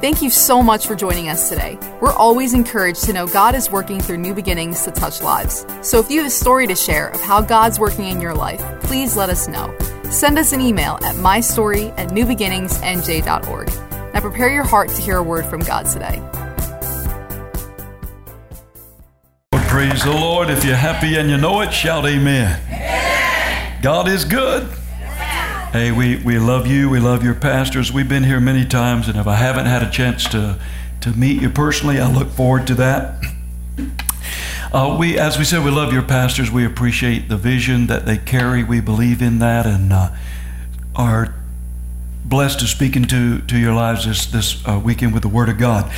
Thank you so much for joining us today. We're always encouraged to know God is working through new beginnings to touch lives. So if you have a story to share of how God's working in your life, please let us know. Send us an email at mystory at newbeginningsnj.org. Now prepare your heart to hear a word from God today. Praise the Lord. If you're happy and you know it, shout amen. amen. God is good. Hey, we, we love you. We love your pastors. We've been here many times, and if I haven't had a chance to, to meet you personally, I look forward to that. Uh, we, as we said, we love your pastors. We appreciate the vision that they carry. We believe in that, and uh, are blessed to speak into to your lives this this uh, weekend with the Word of God.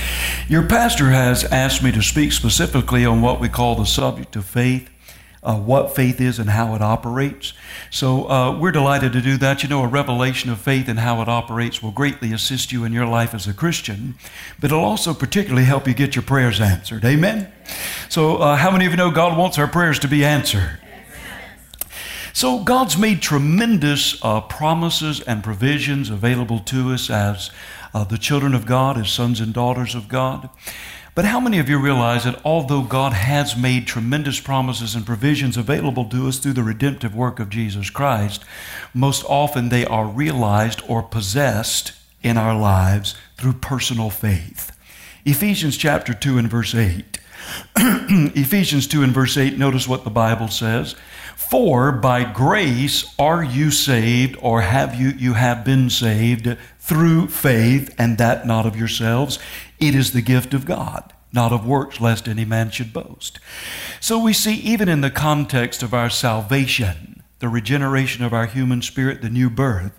Your pastor has asked me to speak specifically on what we call the subject of faith uh, what faith is and how it operates. So uh, we're delighted to do that. You know, a revelation of faith and how it operates will greatly assist you in your life as a Christian, but it'll also particularly help you get your prayers answered. Amen? So, uh, how many of you know God wants our prayers to be answered? So, God's made tremendous uh, promises and provisions available to us as uh, the children of God, as sons and daughters of God. But how many of you realize that although God has made tremendous promises and provisions available to us through the redemptive work of Jesus Christ, most often they are realized or possessed in our lives through personal faith? Ephesians chapter 2 and verse 8. Ephesians 2 and verse 8, notice what the Bible says. For by grace are you saved, or have you, you have been saved through faith, and that not of yourselves. It is the gift of God, not of works, lest any man should boast. So we see, even in the context of our salvation, the regeneration of our human spirit, the new birth,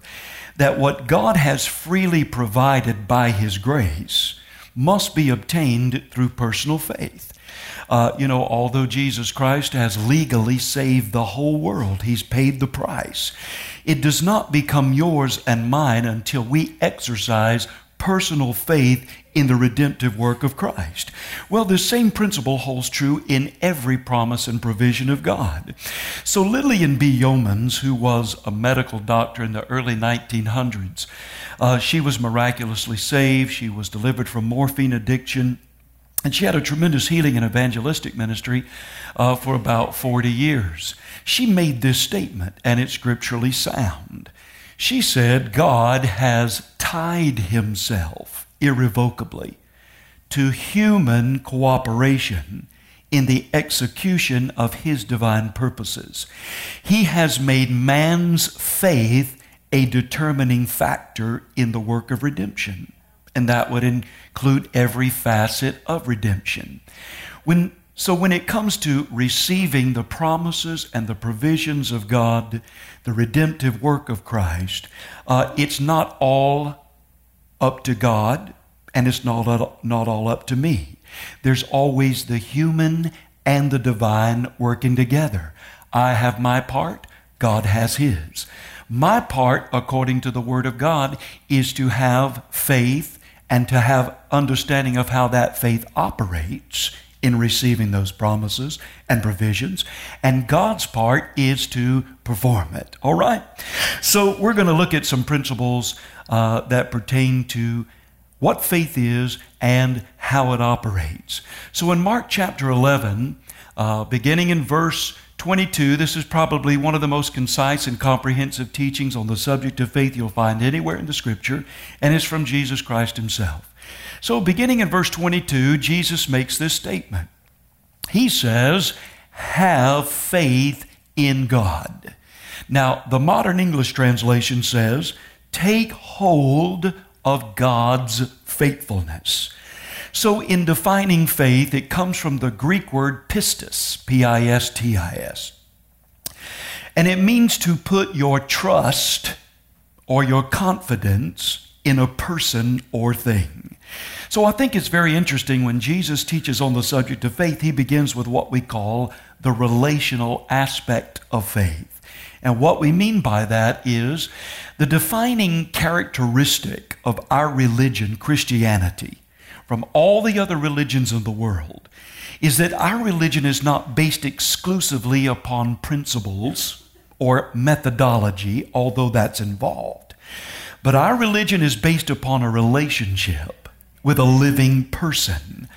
that what God has freely provided by His grace must be obtained through personal faith. Uh, you know, although Jesus Christ has legally saved the whole world, He's paid the price. It does not become yours and mine until we exercise personal faith in the redemptive work of Christ. Well, the same principle holds true in every promise and provision of God. So, Lillian B. Yeomans, who was a medical doctor in the early 1900s, uh, she was miraculously saved. She was delivered from morphine addiction. And she had a tremendous healing and evangelistic ministry uh, for about 40 years. She made this statement, and it's scripturally sound. She said, God has tied himself irrevocably to human cooperation in the execution of his divine purposes. He has made man's faith a determining factor in the work of redemption and that would include every facet of redemption. When, so, when it comes to receiving the promises and the provisions of God, the redemptive work of Christ, uh, it's not all up to God and it's not, not all up to me. There's always the human and the divine working together. I have my part, God has His. My part, according to the Word of God, is to have faith and to have understanding of how that faith operates in receiving those promises and provisions. And God's part is to perform it. All right? So we're going to look at some principles uh, that pertain to what faith is and how it operates. So in Mark chapter 11, uh, beginning in verse 22, this is probably one of the most concise and comprehensive teachings on the subject of faith you'll find anywhere in the scripture, and it's from Jesus Christ himself. So, beginning in verse 22, Jesus makes this statement. He says, Have faith in God. Now, the modern English translation says, Take hold of God's faithfulness. So, in defining faith, it comes from the Greek word pistis, P I S T I S. And it means to put your trust or your confidence in a person or thing. So I think it's very interesting when Jesus teaches on the subject of faith, he begins with what we call the relational aspect of faith. And what we mean by that is the defining characteristic of our religion, Christianity, from all the other religions of the world is that our religion is not based exclusively upon principles or methodology, although that's involved. But our religion is based upon a relationship with a living person.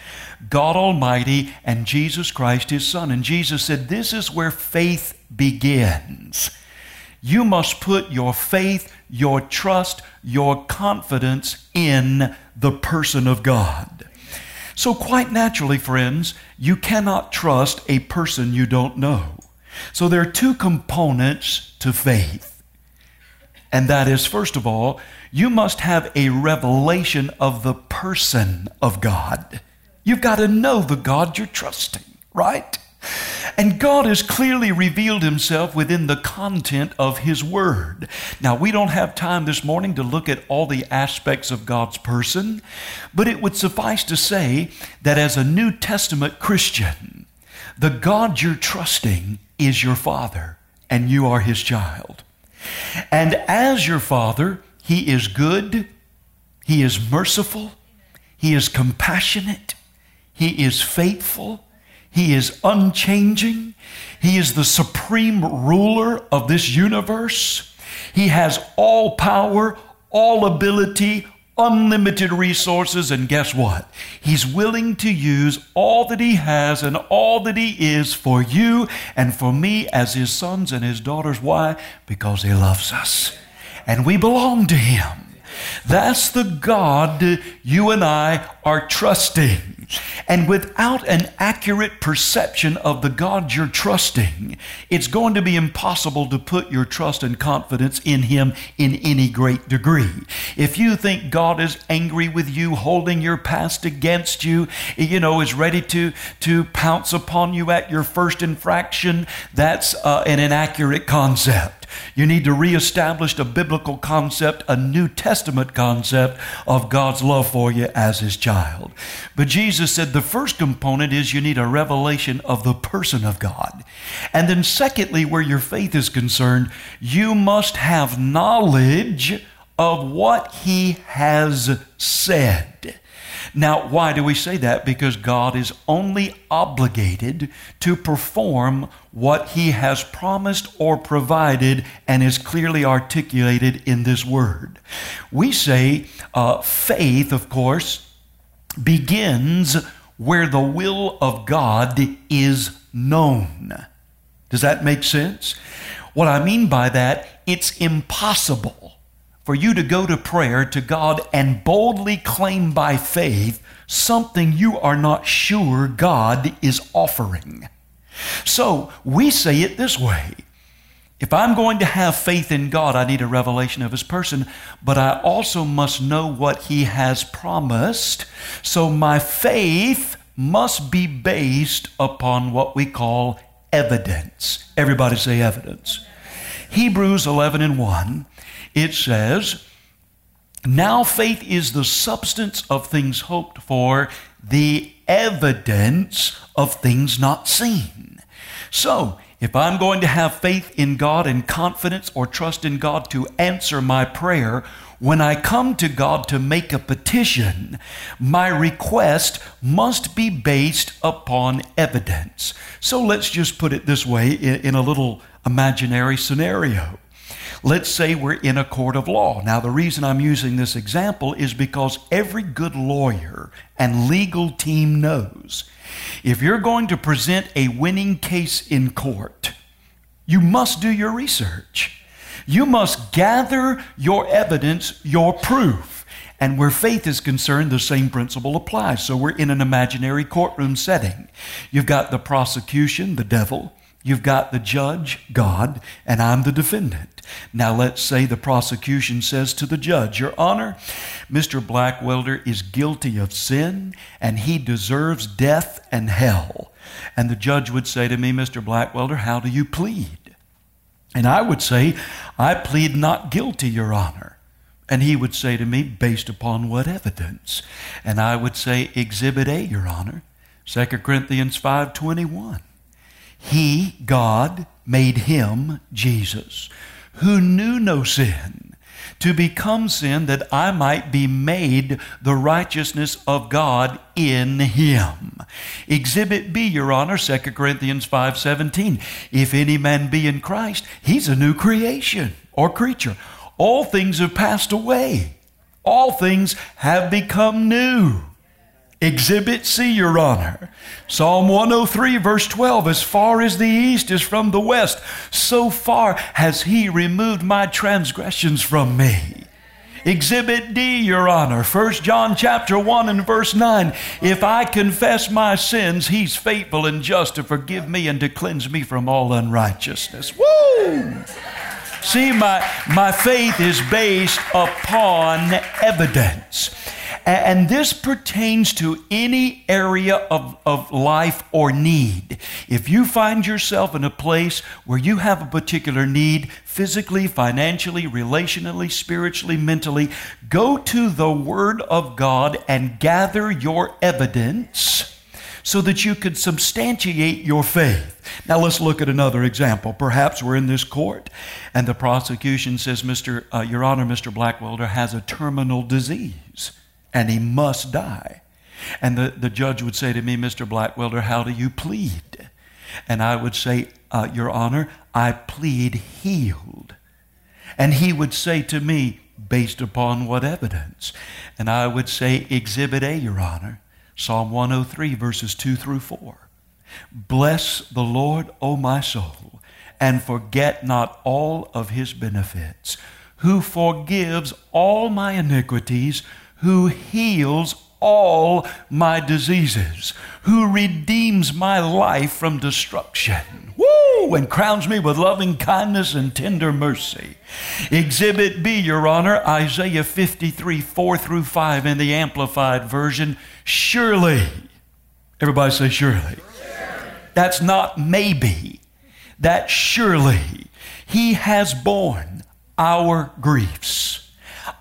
God Almighty and Jesus Christ, His Son. And Jesus said, This is where faith begins. You must put your faith, your trust, your confidence in the person of God. So, quite naturally, friends, you cannot trust a person you don't know. So, there are two components to faith. And that is, first of all, you must have a revelation of the person of God. You've got to know the God you're trusting, right? And God has clearly revealed himself within the content of his word. Now, we don't have time this morning to look at all the aspects of God's person, but it would suffice to say that as a New Testament Christian, the God you're trusting is your Father, and you are his child. And as your Father, he is good, he is merciful, he is compassionate, he is faithful. He is unchanging. He is the supreme ruler of this universe. He has all power, all ability, unlimited resources, and guess what? He's willing to use all that He has and all that He is for you and for me as His sons and His daughters. Why? Because He loves us and we belong to Him. That's the God you and I are trusting. And without an accurate perception of the God you're trusting, it's going to be impossible to put your trust and confidence in Him in any great degree. If you think God is angry with you, holding your past against you, you know, is ready to, to pounce upon you at your first infraction, that's uh, an inaccurate concept. You need to reestablish a biblical concept, a New Testament concept of God's love for you as His child. But Jesus said the first component is you need a revelation of the person of God. And then, secondly, where your faith is concerned, you must have knowledge of what He has said. Now, why do we say that? Because God is only obligated to perform what He has promised or provided and is clearly articulated in this word. We say uh, faith, of course, begins where the will of God is known. Does that make sense? What I mean by that, it's impossible for you to go to prayer to God and boldly claim by faith something you are not sure God is offering. So we say it this way if I'm going to have faith in God, I need a revelation of His person, but I also must know what He has promised. So my faith must be based upon what we call evidence. Everybody say evidence. Hebrews 11 and 1 it says, Now faith is the substance of things hoped for, the evidence of things not seen. So, if I'm going to have faith in God and confidence or trust in God to answer my prayer, when I come to God to make a petition, my request must be based upon evidence. So let's just put it this way in, in a little imaginary scenario. Let's say we're in a court of law. Now, the reason I'm using this example is because every good lawyer and legal team knows if you're going to present a winning case in court, you must do your research. You must gather your evidence, your proof. And where faith is concerned, the same principle applies. So we're in an imaginary courtroom setting. You've got the prosecution, the devil. You've got the judge, God, and I'm the defendant. Now, let's say the prosecution says to the judge, Your Honor, Mr. Blackwelder is guilty of sin and he deserves death and hell. And the judge would say to me, Mr. Blackwelder, how do you plead? And I would say, I plead not guilty, Your Honor. And he would say to me, based upon what evidence? And I would say, Exhibit A, Your Honor, 2 Corinthians 5.21. He, God, made him, Jesus, who knew no sin, to become sin that I might be made the righteousness of God in him. Exhibit B, Your Honor, 2 Corinthians 5:17. If any man be in Christ, he's a new creation or creature. All things have passed away. all things have become new. Exhibit C, Your Honor. Psalm 103, verse 12 As far as the east is from the west, so far has He removed my transgressions from me. Exhibit D, Your Honor, 1 John chapter 1 and verse 9. If I confess my sins, He's faithful and just to forgive me and to cleanse me from all unrighteousness. Woo! See, my, my faith is based upon evidence. And this pertains to any area of, of life or need. If you find yourself in a place where you have a particular need, physically, financially, relationally, spiritually, mentally, go to the Word of God and gather your evidence so that you can substantiate your faith. Now let's look at another example. Perhaps we're in this court and the prosecution says, Mr. Uh, Your Honor, Mr. Blackwelder has a terminal disease and he must die. And the, the judge would say to me, Mr. Blackwelder, how do you plead? And I would say, uh, Your Honor, I plead healed. And he would say to me, based upon what evidence? And I would say, Exhibit A, Your Honor, Psalm 103, verses 2 through 4. Bless the Lord, O my soul, and forget not all of his benefits, who forgives all my iniquities who heals all my diseases, who redeems my life from destruction. Woo! And crowns me with loving kindness and tender mercy. Exhibit B, Your Honor, Isaiah 53, 4 through 5 in the Amplified Version. Surely, everybody say surely. That's not maybe. That surely he has borne our griefs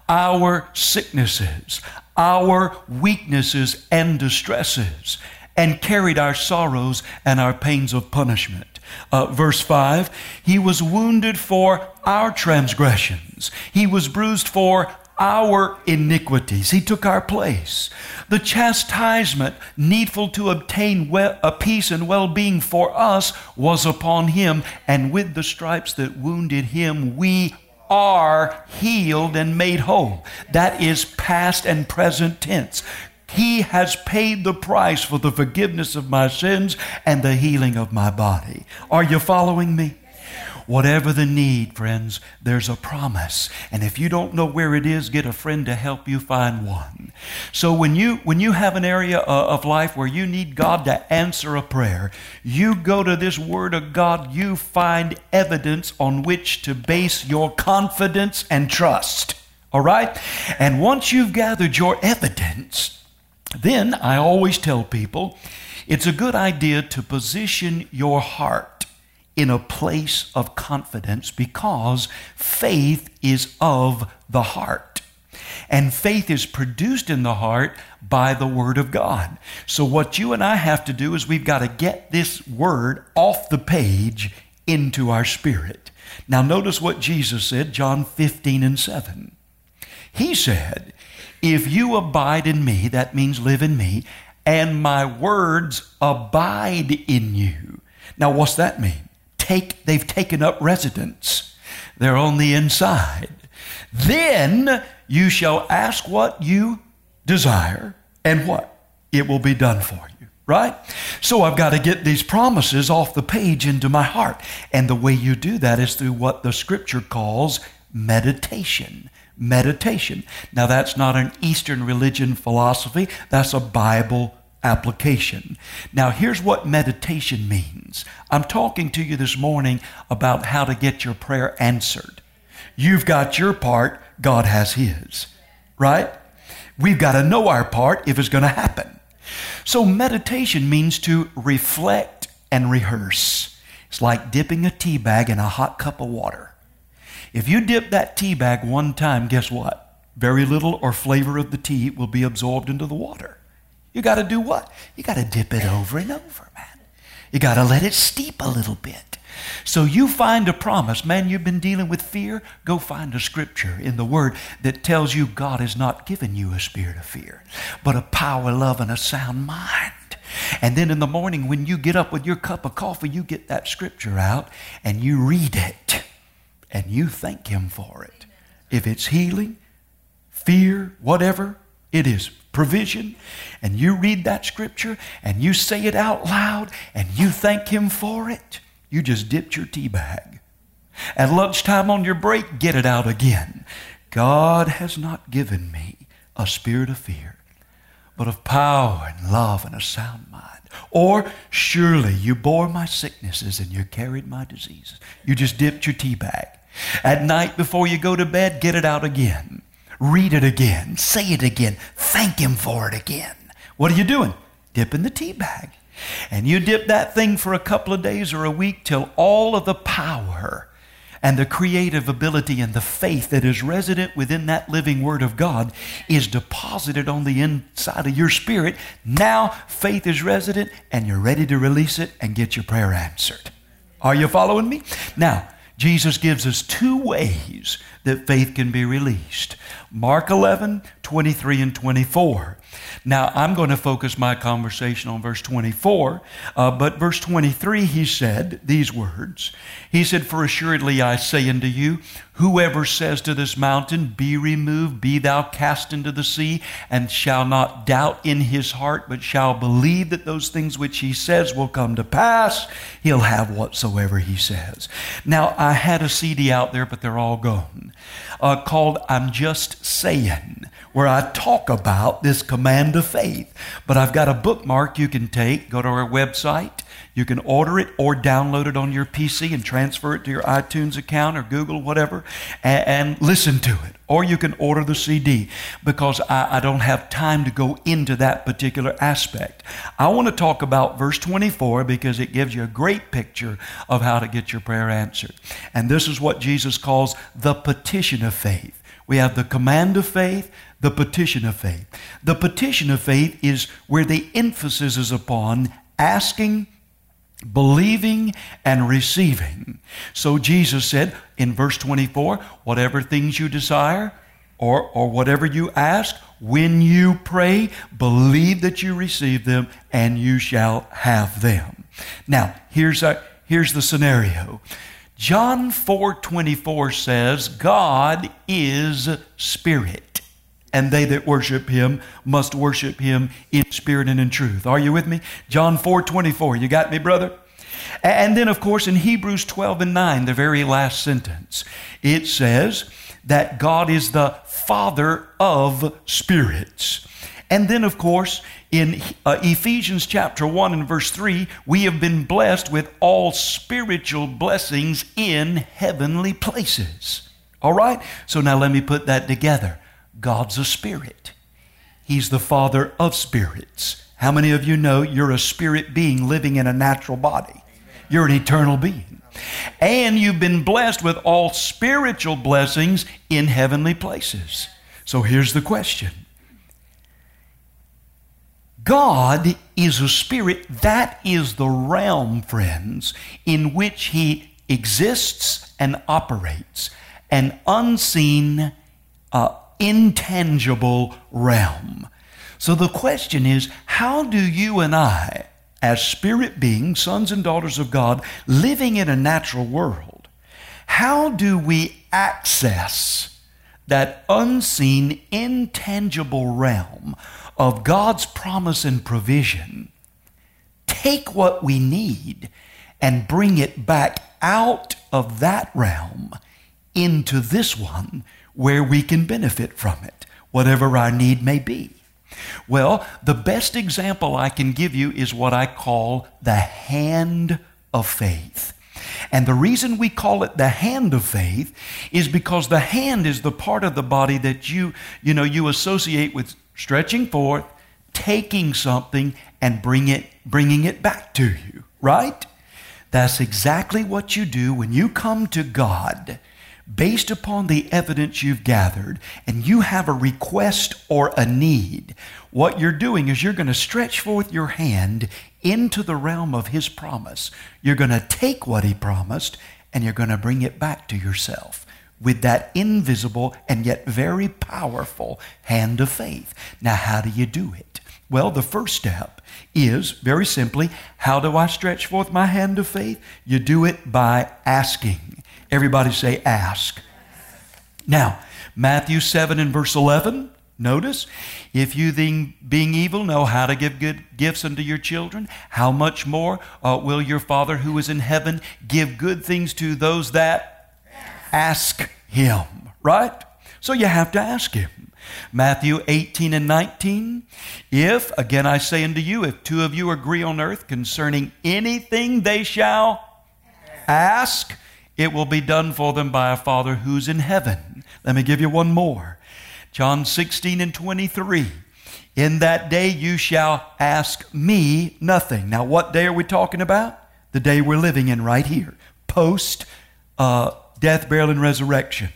our sicknesses, our weaknesses and distresses, and carried our sorrows and our pains of punishment. Uh, verse 5 He was wounded for our transgressions, He was bruised for our iniquities. He took our place. The chastisement needful to obtain a peace and well being for us was upon him, and with the stripes that wounded him, we are healed and made whole. That is past and present tense. He has paid the price for the forgiveness of my sins and the healing of my body. Are you following me? Whatever the need, friends, there's a promise. And if you don't know where it is, get a friend to help you find one. So when you when you have an area uh, of life where you need God to answer a prayer, you go to this word of God, you find evidence on which to base your confidence and trust. All right? And once you've gathered your evidence, then I always tell people it's a good idea to position your heart in a place of confidence because faith is of the heart. And faith is produced in the heart by the Word of God. So, what you and I have to do is we've got to get this Word off the page into our spirit. Now, notice what Jesus said, John 15 and 7. He said, If you abide in me, that means live in me, and my words abide in you. Now, what's that mean? Take, they've taken up residence. They're on the inside. Then you shall ask what you desire, and what? It will be done for you. Right? So I've got to get these promises off the page into my heart. And the way you do that is through what the scripture calls meditation. Meditation. Now, that's not an Eastern religion philosophy, that's a Bible application. Now, here's what meditation means I'm talking to you this morning about how to get your prayer answered. You've got your part, God has His, right? We've got to know our part if it's going to happen. So, meditation means to reflect and rehearse. It's like dipping a tea bag in a hot cup of water. If you dip that tea bag one time, guess what? Very little or flavor of the tea will be absorbed into the water. You got to do what? You got to dip it over and over, man. You got to let it steep a little bit. So you find a promise. Man, you've been dealing with fear. Go find a scripture in the Word that tells you God has not given you a spirit of fear, but a power, love, and a sound mind. And then in the morning, when you get up with your cup of coffee, you get that scripture out and you read it and you thank Him for it. If it's healing, fear, whatever it is, provision, and you read that scripture and you say it out loud and you thank Him for it, you just dipped your tea bag. At lunchtime on your break, get it out again. God has not given me a spirit of fear, but of power and love and a sound mind. Or surely you bore my sicknesses and you carried my diseases. You just dipped your tea bag. At night before you go to bed, get it out again. Read it again. Say it again. Thank Him for it again. What are you doing? Dipping the tea bag. And you dip that thing for a couple of days or a week till all of the power and the creative ability and the faith that is resident within that living Word of God is deposited on the inside of your spirit. Now faith is resident and you're ready to release it and get your prayer answered. Are you following me? Now, Jesus gives us two ways that faith can be released. Mark 11, 23 and 24. Now, I'm going to focus my conversation on verse 24, uh, but verse 23, he said these words. He said, For assuredly I say unto you, whoever says to this mountain, Be removed, be thou cast into the sea, and shall not doubt in his heart, but shall believe that those things which he says will come to pass, he'll have whatsoever he says. Now, I had a CD out there, but they're all gone, uh, called I'm Just Saying where I talk about this command of faith. But I've got a bookmark you can take, go to our website. You can order it or download it on your PC and transfer it to your iTunes account or Google, whatever, and, and listen to it. Or you can order the CD because I, I don't have time to go into that particular aspect. I want to talk about verse 24 because it gives you a great picture of how to get your prayer answered. And this is what Jesus calls the petition of faith. We have the command of faith, the petition of faith. The petition of faith is where the emphasis is upon asking, believing, and receiving. So Jesus said in verse 24, whatever things you desire, or, or whatever you ask, when you pray, believe that you receive them and you shall have them. Now, here's, a, here's the scenario. John 4:24 says, God is spirit, and they that worship him must worship him in spirit and in truth. Are you with me? John 4:24. You got me, brother? And then of course in Hebrews 12 and 9, the very last sentence, it says that God is the father of spirits. And then, of course, in uh, Ephesians chapter 1 and verse 3, we have been blessed with all spiritual blessings in heavenly places. All right? So now let me put that together. God's a spirit, He's the Father of spirits. How many of you know you're a spirit being living in a natural body? You're an eternal being. And you've been blessed with all spiritual blessings in heavenly places. So here's the question God is a spirit. That is the realm, friends, in which He exists and operates. An unseen, uh, intangible realm. So the question is how do you and I, as spirit beings, sons and daughters of God, living in a natural world, how do we access that unseen, intangible realm of God's promise and provision, take what we need and bring it back out of that realm into this one where we can benefit from it, whatever our need may be. Well, the best example I can give you is what I call the hand of faith. And the reason we call it the hand of faith is because the hand is the part of the body that you, you know, you associate with stretching forth, taking something and bring it, bringing it back to you, right? That's exactly what you do when you come to God based upon the evidence you've gathered and you have a request or a need. What you're doing is you're going to stretch forth your hand into the realm of His promise. You're going to take what He promised and you're going to bring it back to yourself with that invisible and yet very powerful hand of faith. Now, how do you do it? Well, the first step is very simply how do I stretch forth my hand of faith? You do it by asking. Everybody say, ask. Now, Matthew 7 and verse 11. Notice, if you being evil know how to give good gifts unto your children, how much more uh, will your Father who is in heaven give good things to those that ask him? Right? So you have to ask him. Matthew 18 and 19. If, again I say unto you, if two of you agree on earth concerning anything they shall ask, it will be done for them by a Father who's in heaven. Let me give you one more. John 16 and 23. In that day you shall ask me nothing. Now, what day are we talking about? The day we're living in right here, post uh, death, burial, and resurrection.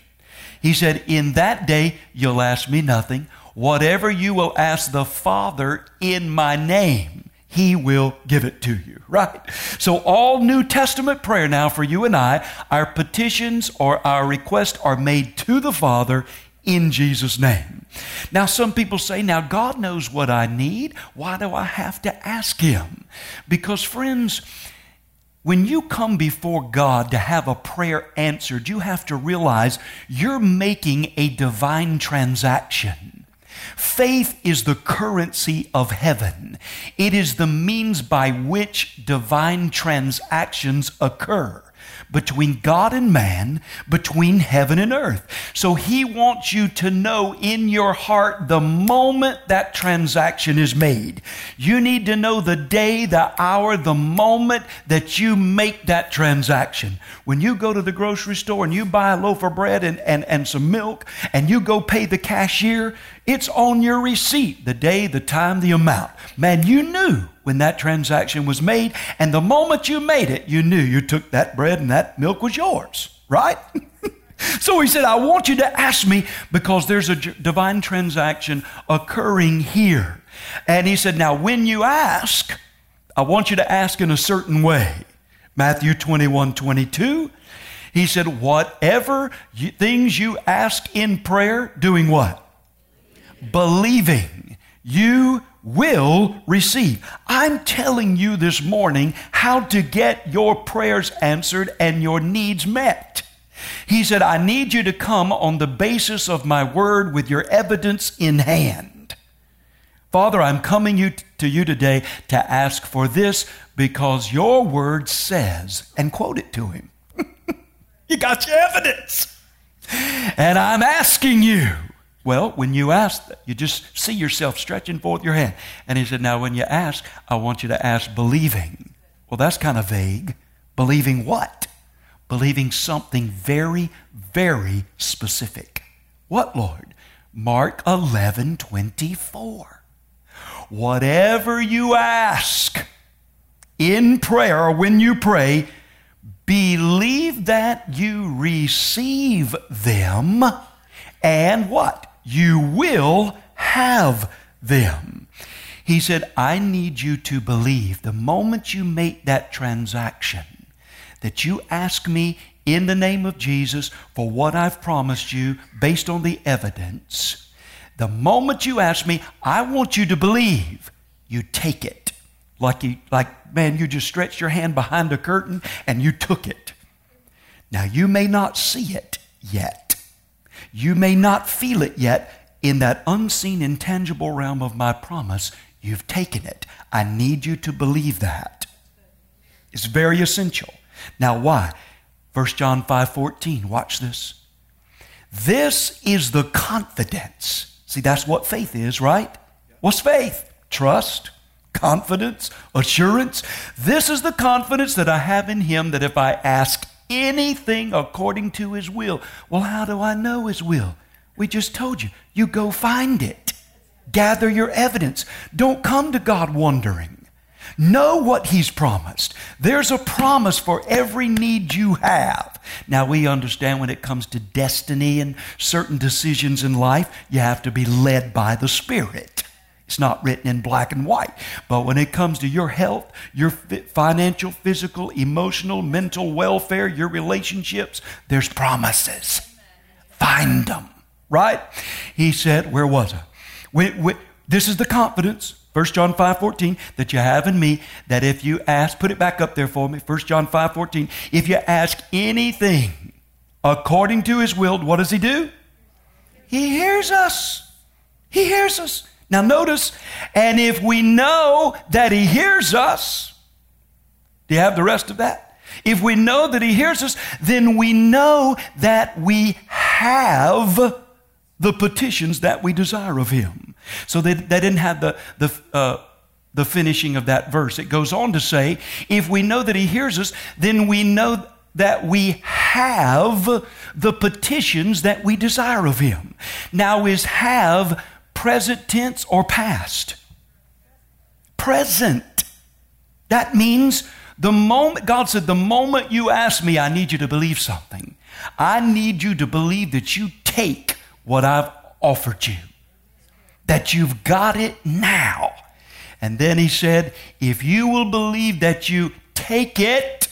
He said, In that day you'll ask me nothing. Whatever you will ask the Father in my name, he will give it to you, right? So, all New Testament prayer now for you and I, our petitions or our requests are made to the Father in Jesus' name. Now, some people say, now God knows what I need. Why do I have to ask Him? Because, friends, when you come before God to have a prayer answered, you have to realize you're making a divine transaction. Faith is the currency of heaven. It is the means by which divine transactions occur between God and man, between heaven and earth. So he wants you to know in your heart the moment that transaction is made. You need to know the day, the hour, the moment that you make that transaction. When you go to the grocery store and you buy a loaf of bread and, and, and some milk and you go pay the cashier, it's on your receipt, the day, the time, the amount. Man, you knew when that transaction was made. And the moment you made it, you knew you took that bread and that milk was yours, right? so he said, I want you to ask me because there's a divine transaction occurring here. And he said, Now, when you ask, I want you to ask in a certain way. Matthew 21 22. He said, Whatever you, things you ask in prayer, doing what? Believing. You will receive. I'm telling you this morning how to get your prayers answered and your needs met. He said, I need you to come on the basis of my word with your evidence in hand. Father, I'm coming you to you today to ask for this because your word says, and quote it to him. you got your evidence. And I'm asking you well, when you ask, you just see yourself stretching forth your hand. And he said, Now, when you ask, I want you to ask believing. Well, that's kind of vague. Believing what? Believing something very, very specific. What, Lord? Mark 11 24. Whatever you ask in prayer or when you pray, believe that you receive them and what? You will have them. He said, I need you to believe the moment you make that transaction that you ask me in the name of Jesus for what I've promised you based on the evidence. The moment you ask me, I want you to believe, you take it. Like, you, like, man, you just stretched your hand behind a curtain and you took it. Now, you may not see it yet. You may not feel it yet. In that unseen, intangible realm of my promise, you've taken it. I need you to believe that. It's very essential. Now, why? 1 John 5 14. Watch this. This is the confidence. See, that's what faith is, right? What's faith? Trust, confidence, assurance. This is the confidence that I have in Him that if I ask anything according to His will. Well, how do I know His will? We just told you. You go find it. Gather your evidence. Don't come to God wondering. Know what He's promised. There's a promise for every need you have. Now, we understand when it comes to destiny and certain decisions in life, you have to be led by the Spirit. It's not written in black and white. But when it comes to your health, your financial, physical, emotional, mental welfare, your relationships, there's promises. Find them, right? He said, where was I? We, we, this is the confidence 1 John 5 14, that you have in me, that if you ask, put it back up there for me, 1 John 5 14, if you ask anything according to his will, what does he do? He hears us. He hears us. Now, notice, and if we know that He hears us, do you have the rest of that? If we know that He hears us, then we know that we have the petitions that we desire of Him. So they, they didn't have the, the, uh, the finishing of that verse. It goes on to say, if we know that He hears us, then we know that we have the petitions that we desire of Him. Now, is have present tense or past? Present. That means the moment, God said, the moment you ask me, I need you to believe something. I need you to believe that you take what I've offered you, that you've got it now. And then he said, if you will believe that you take it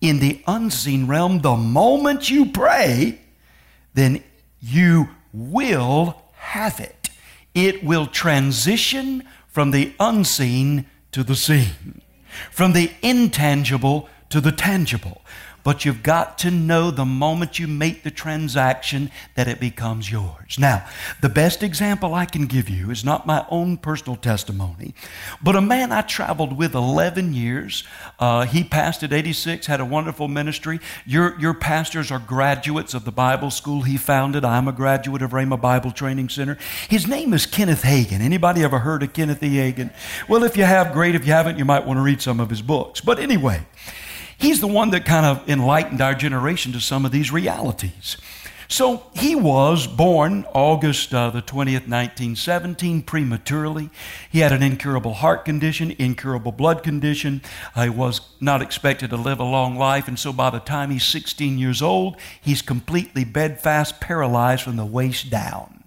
in the unseen realm the moment you pray, then you will have it it will transition from the unseen to the seen, from the intangible to the tangible. But you've got to know the moment you make the transaction that it becomes yours. Now, the best example I can give you is not my own personal testimony, but a man I traveled with 11 years. Uh, he passed at 86, had a wonderful ministry. Your, your pastors are graduates of the Bible school he founded. I'm a graduate of Rhema Bible Training Center. His name is Kenneth Hagin. Anybody ever heard of Kenneth E. Hagin? Well, if you have, great. If you haven't, you might want to read some of his books. But anyway, He's the one that kind of enlightened our generation to some of these realities. So he was born August uh, the 20th, 1917, prematurely. He had an incurable heart condition, incurable blood condition. Uh, he was not expected to live a long life, and so by the time he's 16 years old, he's completely bedfast, paralyzed from the waist down.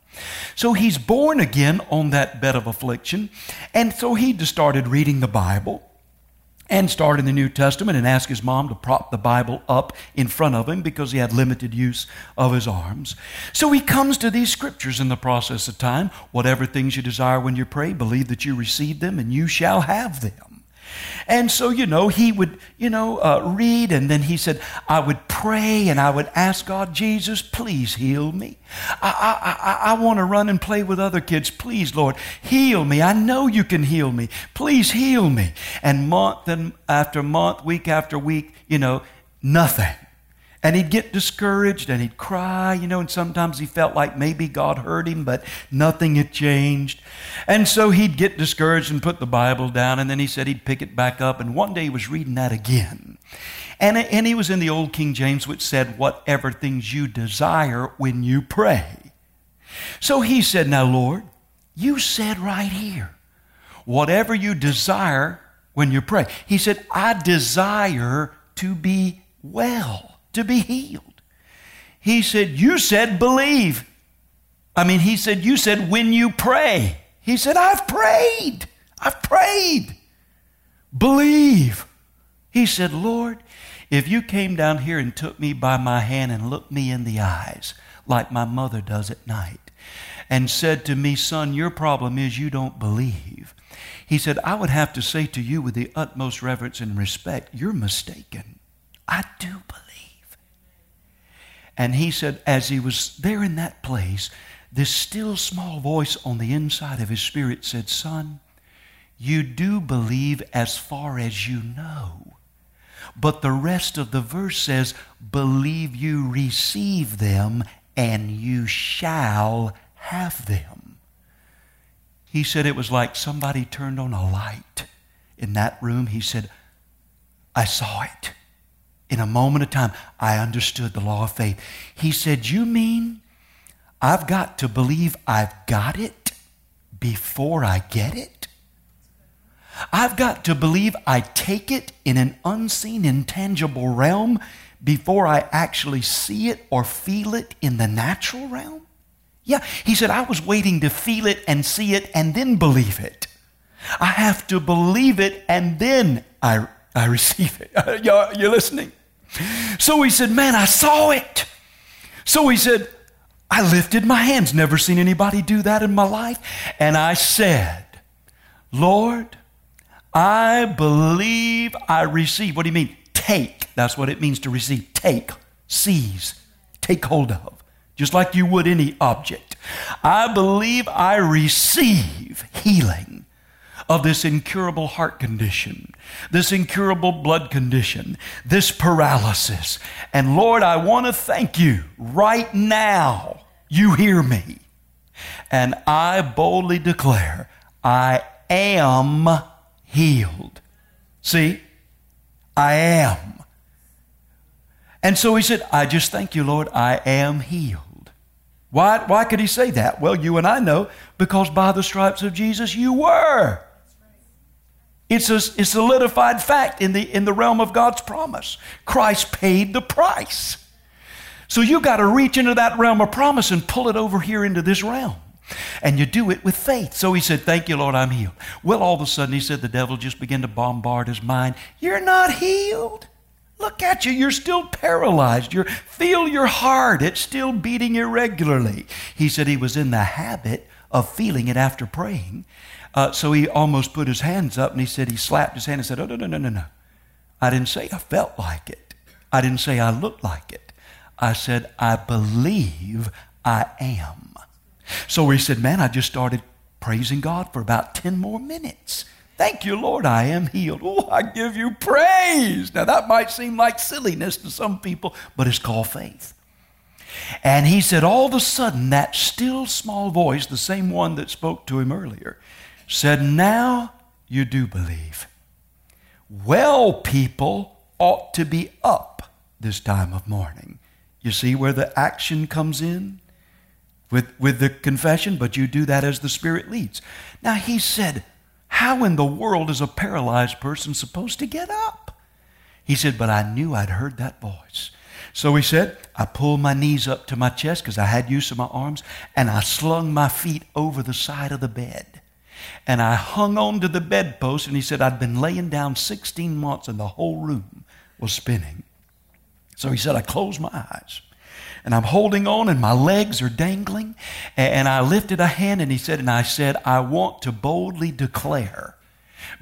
So he's born again on that bed of affliction, and so he just started reading the Bible and start in the New Testament and ask his mom to prop the Bible up in front of him because he had limited use of his arms. So he comes to these scriptures in the process of time. Whatever things you desire when you pray, believe that you receive them and you shall have them. And so, you know, he would, you know, uh, read, and then he said, I would pray and I would ask God, Jesus, please heal me. I, I, I, I want to run and play with other kids. Please, Lord, heal me. I know you can heal me. Please heal me. And month after month, week after week, you know, nothing. And he'd get discouraged and he'd cry, you know, and sometimes he felt like maybe God heard him, but nothing had changed. And so he'd get discouraged and put the Bible down, and then he said he'd pick it back up. And one day he was reading that again. And, and he was in the old King James, which said, Whatever things you desire when you pray. So he said, Now, Lord, you said right here, whatever you desire when you pray. He said, I desire to be well to be healed. He said, You said believe. I mean, he said, You said when you pray. He said, I've prayed. I've prayed. Believe. He said, Lord, if you came down here and took me by my hand and looked me in the eyes, like my mother does at night, and said to me, Son, your problem is you don't believe. He said, I would have to say to you with the utmost reverence and respect, You're mistaken. I do believe. And he said, as he was there in that place, this still small voice on the inside of his spirit said, Son, you do believe as far as you know. But the rest of the verse says, Believe you receive them, and you shall have them. He said it was like somebody turned on a light in that room. He said, I saw it in a moment of time, I understood the law of faith. He said, You mean I've got to believe I've got it before I get it? I've got to believe I take it in an unseen, intangible realm before I actually see it or feel it in the natural realm? Yeah, he said, I was waiting to feel it and see it and then believe it. I have to believe it and then I, I receive it. You're listening? So he said, Man, I saw it. So he said, I lifted my hands, never seen anybody do that in my life. And I said, Lord, I believe I receive. What do you mean? Take. That's what it means to receive. Take, seize, take hold of, just like you would any object. I believe I receive healing of this incurable heart condition, this incurable blood condition, this paralysis. And Lord, I want to thank you right now. You hear me. And I boldly declare, I am healed. See? I am. And so he said, I just thank you, Lord, I am healed. Why, why could he say that? Well, you and I know because by the stripes of Jesus you were. It's a, a solidified fact in the, in the realm of God's promise. Christ paid the price. So you got to reach into that realm of promise and pull it over here into this realm. And you do it with faith. So he said, Thank you, Lord, I'm healed. Well, all of a sudden, he said, the devil just began to bombard his mind. You're not healed. Look at you. You're still paralyzed. You feel your heart. It's still beating irregularly. He said he was in the habit of feeling it after praying. Uh, so he almost put his hands up and he said he slapped his hand and said, Oh, no, no, no, no, no. I didn't say I felt like it. I didn't say I looked like it. I said, I believe I am. So he said, Man, I just started praising God for about 10 more minutes. Thank you, Lord, I am healed. Oh, I give you praise. Now, that might seem like silliness to some people, but it's called faith. And he said, all of a sudden, that still small voice, the same one that spoke to him earlier, said, Now you do believe. Well, people ought to be up this time of morning. You see where the action comes in with, with the confession, but you do that as the Spirit leads. Now, he said, How in the world is a paralyzed person supposed to get up? He said, But I knew I'd heard that voice. So he said, I pulled my knees up to my chest because I had use of my arms, and I slung my feet over the side of the bed and I hung on to the bedpost, and he said, I'd been laying down 16 months, and the whole room was spinning. So he said, I closed my eyes. And I'm holding on, and my legs are dangling. And I lifted a hand, and he said, and I said, I want to boldly declare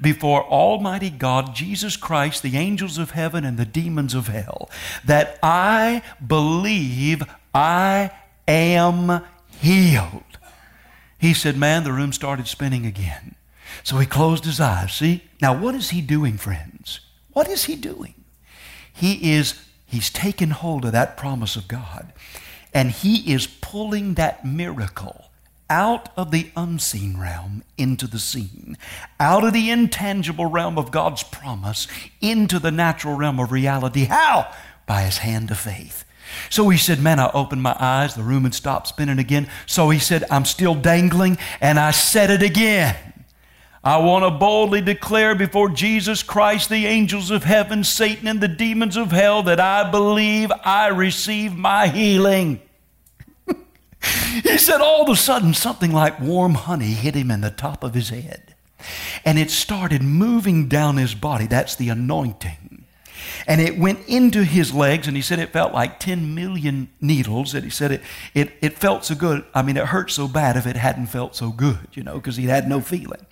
before Almighty God, Jesus Christ, the angels of heaven, and the demons of hell, that I believe I am healed. He said, Man, the room started spinning again. So he closed his eyes. See? Now, what is he doing, friends? What is he doing? He is, he's taken hold of that promise of God, and he is pulling that miracle out of the unseen realm into the seen, out of the intangible realm of God's promise into the natural realm of reality. How? By his hand of faith. So he said, Man, I opened my eyes. The room had stopped spinning again. So he said, I'm still dangling. And I said it again. I want to boldly declare before Jesus Christ, the angels of heaven, Satan, and the demons of hell that I believe I receive my healing. he said, all of a sudden, something like warm honey hit him in the top of his head. And it started moving down his body. That's the anointing and it went into his legs, and he said it felt like 10 million needles. And he said it, it, it felt so good. I mean, it hurt so bad if it hadn't felt so good, you know, because he had no feeling.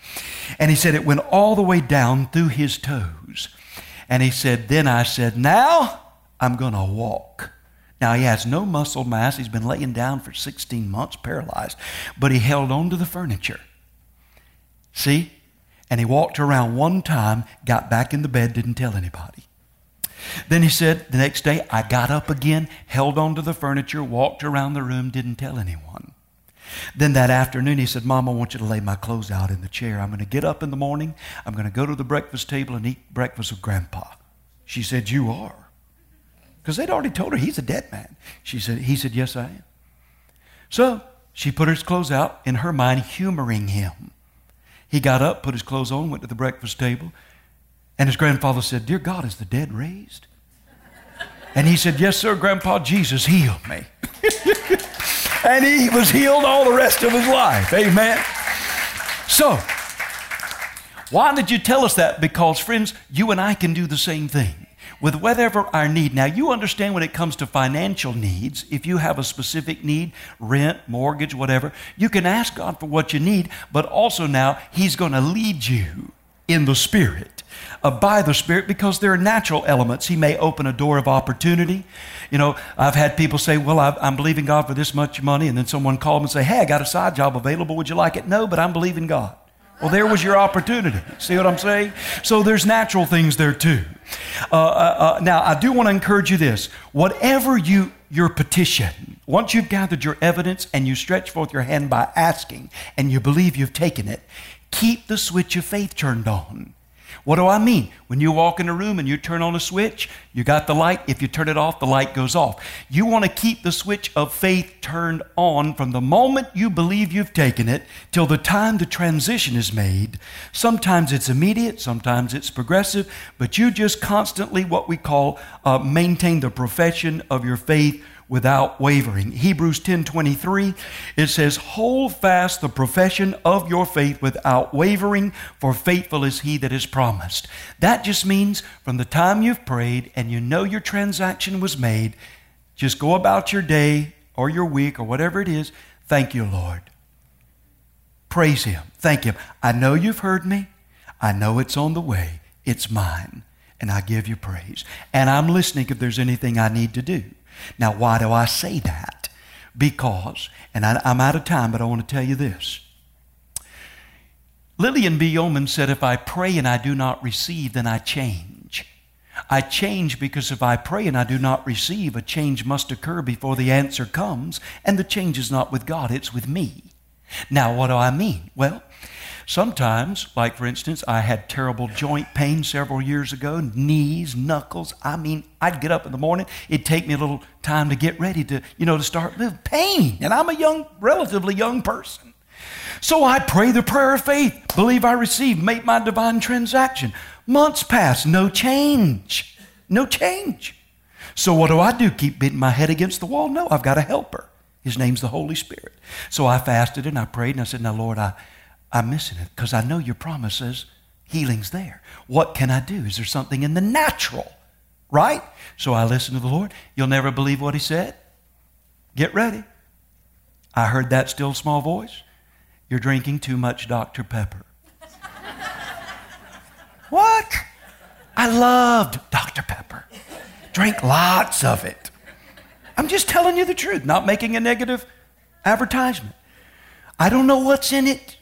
And he said it went all the way down through his toes. And he said, Then I said, Now I'm going to walk. Now, he has no muscle mass. He's been laying down for 16 months, paralyzed, but he held on to the furniture. See? And he walked around one time, got back in the bed, didn't tell anybody. Then he said, the next day, I got up again, held onto the furniture, walked around the room, didn't tell anyone. Then that afternoon, he said, Mom, I want you to lay my clothes out in the chair. I'm going to get up in the morning. I'm going to go to the breakfast table and eat breakfast with Grandpa. She said, You are. Because they'd already told her he's a dead man. She said, He said, Yes, I am. So she put his clothes out, in her mind, humoring him. He got up, put his clothes on, went to the breakfast table. And his grandfather said, Dear God, is the dead raised? And he said, Yes, sir, Grandpa, Jesus healed me. and he was healed all the rest of his life. Amen. So, why did you tell us that? Because, friends, you and I can do the same thing with whatever our need. Now, you understand when it comes to financial needs, if you have a specific need, rent, mortgage, whatever, you can ask God for what you need, but also now He's going to lead you in the Spirit uh, by the Spirit because there are natural elements. He may open a door of opportunity. You know, I've had people say, Well, i am believing God for this much money. And then someone called and say, Hey, I got a side job available. Would you like it? No, but I'm believing God. Well, there was your opportunity. See what I'm saying? So there's natural things there too. Uh, uh, uh, now, I do want to encourage you this. Whatever you your petition, once you've gathered your evidence and you stretch forth your hand by asking and you believe you've taken it, keep the switch of faith turned on. What do I mean? When you walk in a room and you turn on a switch, you got the light. If you turn it off, the light goes off. You want to keep the switch of faith turned on from the moment you believe you've taken it till the time the transition is made. Sometimes it's immediate, sometimes it's progressive, but you just constantly, what we call, uh, maintain the profession of your faith without wavering. Hebrews 10:23 it says hold fast the profession of your faith without wavering for faithful is he that is promised. That just means from the time you've prayed and you know your transaction was made just go about your day or your week or whatever it is thank you Lord. Praise him. Thank him. I know you've heard me. I know it's on the way. It's mine and I give you praise. And I'm listening if there's anything I need to do. Now, why do I say that? Because, and I, am out of time, but I want to tell you this. Lilian B. Yeoman said, If I pray and I do not receive, then I change. I change because if I pray and I do not receive, a change must occur before the answer comes, and the change is not with God, it's with me. Now, what do I mean? Well, Sometimes, like for instance, I had terrible joint pain several years ago, knees, knuckles. I mean, I'd get up in the morning, it'd take me a little time to get ready to, you know, to start living. Pain. And I'm a young, relatively young person. So I pray the prayer of faith, believe I receive, make my divine transaction. Months pass, no change. No change. So what do I do? Keep beating my head against the wall? No, I've got a helper. His name's the Holy Spirit. So I fasted and I prayed and I said, Now, Lord, I, I'm missing it because I know your promises, healing's there. What can I do? Is there something in the natural? Right? So I listened to the Lord. You'll never believe what He said. Get ready. I heard that still small voice. You're drinking too much Dr. Pepper. what? I loved Dr. Pepper. Drank lots of it. I'm just telling you the truth, not making a negative advertisement. I don't know what's in it.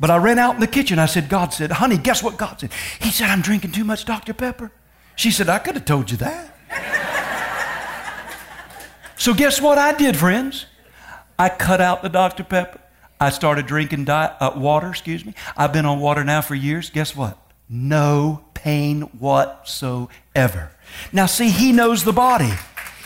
But I ran out in the kitchen. I said, God said, honey, guess what God said? He said, I'm drinking too much Dr. Pepper. She said, I could have told you that. so guess what I did, friends? I cut out the Dr. Pepper. I started drinking uh, water, excuse me. I've been on water now for years. Guess what? No pain whatsoever. Now, see, he knows the body.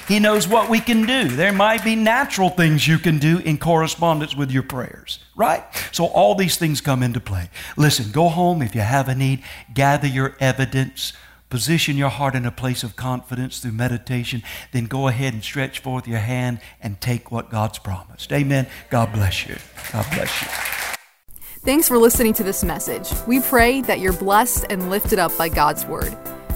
He knows what we can do. There might be natural things you can do in correspondence with your prayers, right? So all these things come into play. Listen, go home if you have a need, gather your evidence, position your heart in a place of confidence through meditation, then go ahead and stretch forth your hand and take what God's promised. Amen. God bless you. God bless you. Thanks for listening to this message. We pray that you're blessed and lifted up by God's word.